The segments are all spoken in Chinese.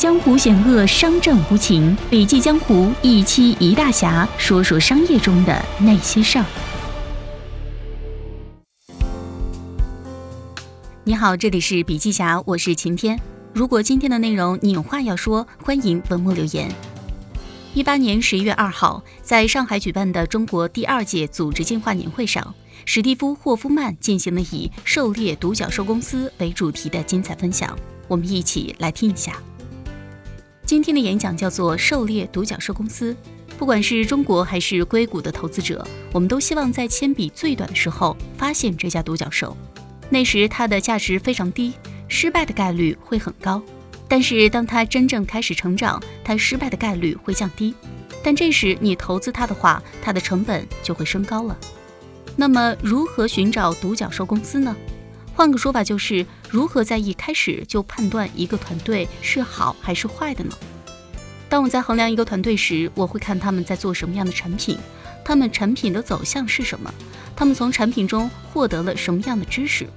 江湖险恶，商战无情。笔记江湖一期一大侠，说说商业中的那些事儿。你好，这里是笔记侠，我是晴天。如果今天的内容你有话要说，欢迎文末留言。一八年十一月二号，在上海举办的中国第二届组织进化年会上，史蒂夫·霍夫曼进行了以狩猎独角兽公司为主题的精彩分享，我们一起来听一下。今天的演讲叫做“狩猎独角兽公司”。不管是中国还是硅谷的投资者，我们都希望在铅笔最短的时候发现这家独角兽。那时它的价值非常低，失败的概率会很高。但是当它真正开始成长，它失败的概率会降低。但这时你投资它的话，它的成本就会升高了。那么如何寻找独角兽公司呢？换个说法就是，如何在一开始就判断一个团队是好还是坏的呢？当我在衡量一个团队时，我会看他们在做什么样的产品，他们产品的走向是什么，他们从产品中获得了什么样的知识。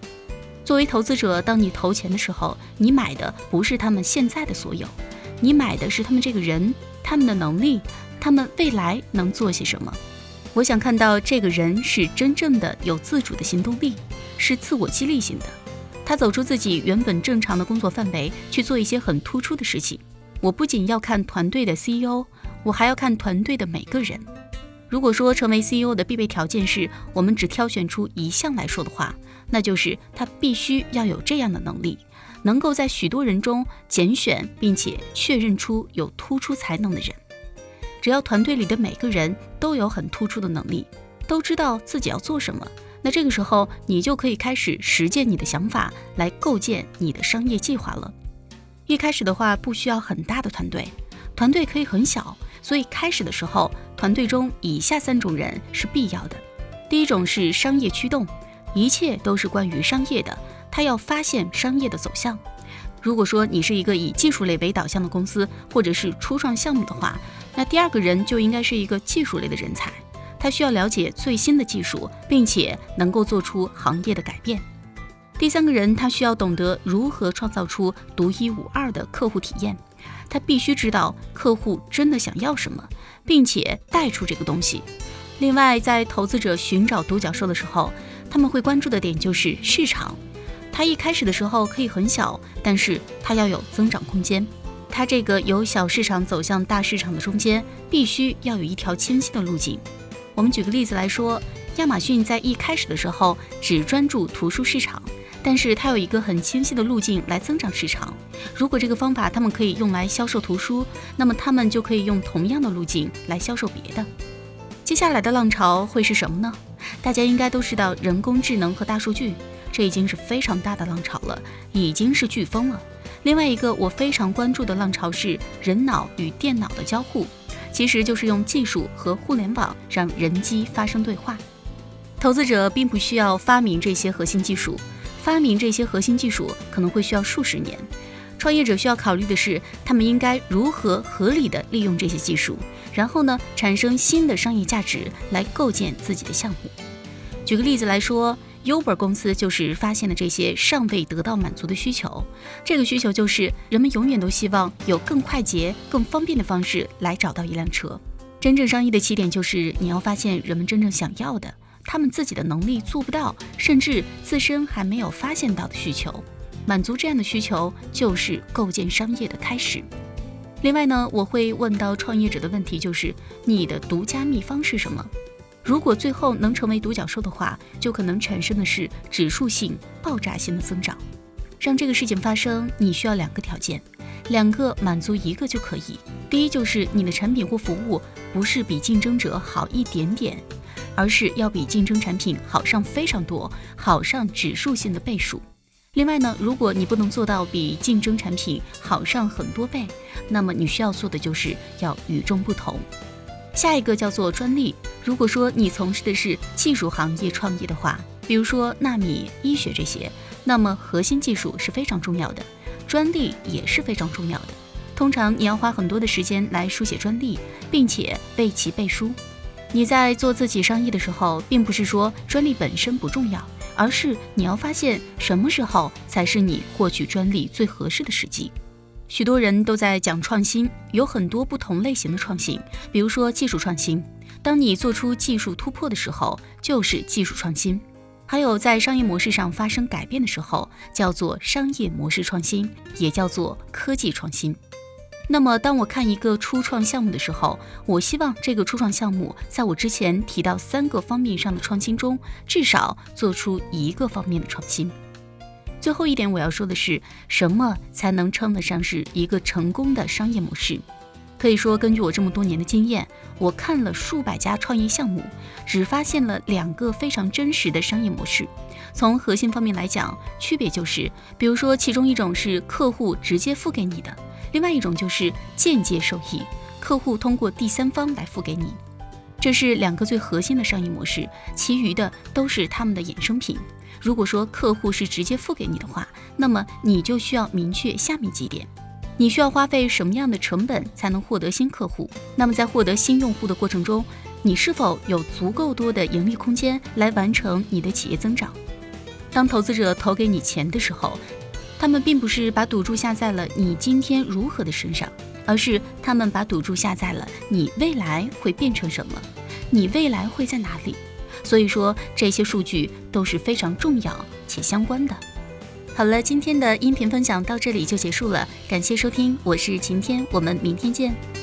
作为投资者，当你投钱的时候，你买的不是他们现在的所有，你买的是他们这个人，他们的能力，他们未来能做些什么。我想看到这个人是真正的有自主的行动力。是自我激励型的，他走出自己原本正常的工作范围，去做一些很突出的事情。我不仅要看团队的 CEO，我还要看团队的每个人。如果说成为 CEO 的必备条件是我们只挑选出一项来说的话，那就是他必须要有这样的能力，能够在许多人中拣选并且确认出有突出才能的人。只要团队里的每个人都有很突出的能力，都知道自己要做什么。那这个时候，你就可以开始实践你的想法，来构建你的商业计划了。一开始的话，不需要很大的团队，团队可以很小。所以开始的时候，团队中以下三种人是必要的。第一种是商业驱动，一切都是关于商业的，他要发现商业的走向。如果说你是一个以技术类为导向的公司，或者是初创项目的话，那第二个人就应该是一个技术类的人才。他需要了解最新的技术，并且能够做出行业的改变。第三个人，他需要懂得如何创造出独一无二的客户体验。他必须知道客户真的想要什么，并且带出这个东西。另外，在投资者寻找独角兽的时候，他们会关注的点就是市场。他一开始的时候可以很小，但是他要有增长空间。他这个由小市场走向大市场的中间，必须要有一条清晰的路径。我们举个例子来说，亚马逊在一开始的时候只专注图书市场，但是它有一个很清晰的路径来增长市场。如果这个方法他们可以用来销售图书，那么他们就可以用同样的路径来销售别的。接下来的浪潮会是什么呢？大家应该都知道人工智能和大数据，这已经是非常大的浪潮了，已经是飓风了。另外一个我非常关注的浪潮是人脑与电脑的交互。其实就是用技术和互联网让人机发生对话。投资者并不需要发明这些核心技术，发明这些核心技术可能会需要数十年。创业者需要考虑的是，他们应该如何合理的利用这些技术，然后呢，产生新的商业价值来构建自己的项目。举个例子来说。Uber 公司就是发现了这些尚未得到满足的需求，这个需求就是人们永远都希望有更快捷、更方便的方式来找到一辆车。真正商业的起点就是你要发现人们真正想要的，他们自己的能力做不到，甚至自身还没有发现到的需求。满足这样的需求就是构建商业的开始。另外呢，我会问到创业者的问题就是你的独家秘方是什么？如果最后能成为独角兽的话，就可能产生的是指数性、爆炸性的增长。让这个事情发生，你需要两个条件，两个满足一个就可以。第一就是你的产品或服务不是比竞争者好一点点，而是要比竞争产品好上非常多，好上指数性的倍数。另外呢，如果你不能做到比竞争产品好上很多倍，那么你需要做的就是要与众不同。下一个叫做专利。如果说你从事的是技术行业创业的话，比如说纳米、医学这些，那么核心技术是非常重要的，专利也是非常重要的。通常你要花很多的时间来书写专利，并且为其背书。你在做自己商业的时候，并不是说专利本身不重要，而是你要发现什么时候才是你获取专利最合适的时机。许多人都在讲创新，有很多不同类型的创新，比如说技术创新。当你做出技术突破的时候，就是技术创新；还有在商业模式上发生改变的时候，叫做商业模式创新，也叫做科技创新。那么，当我看一个初创项目的时候，我希望这个初创项目在我之前提到三个方面上的创新中，至少做出一个方面的创新。最后一点我要说的是，什么才能称得上是一个成功的商业模式？可以说，根据我这么多年的经验，我看了数百家创业项目，只发现了两个非常真实的商业模式。从核心方面来讲，区别就是，比如说，其中一种是客户直接付给你的，另外一种就是间接受益，客户通过第三方来付给你。这是两个最核心的商业模式，其余的都是他们的衍生品。如果说客户是直接付给你的话，那么你就需要明确下面几点：你需要花费什么样的成本才能获得新客户？那么在获得新用户的过程中，你是否有足够多的盈利空间来完成你的企业增长？当投资者投给你钱的时候，他们并不是把赌注下在了你今天如何的身上，而是他们把赌注下在了你未来会变成什么，你未来会在哪里。所以说，这些数据都是非常重要且相关的。好了，今天的音频分享到这里就结束了，感谢收听，我是晴天，我们明天见。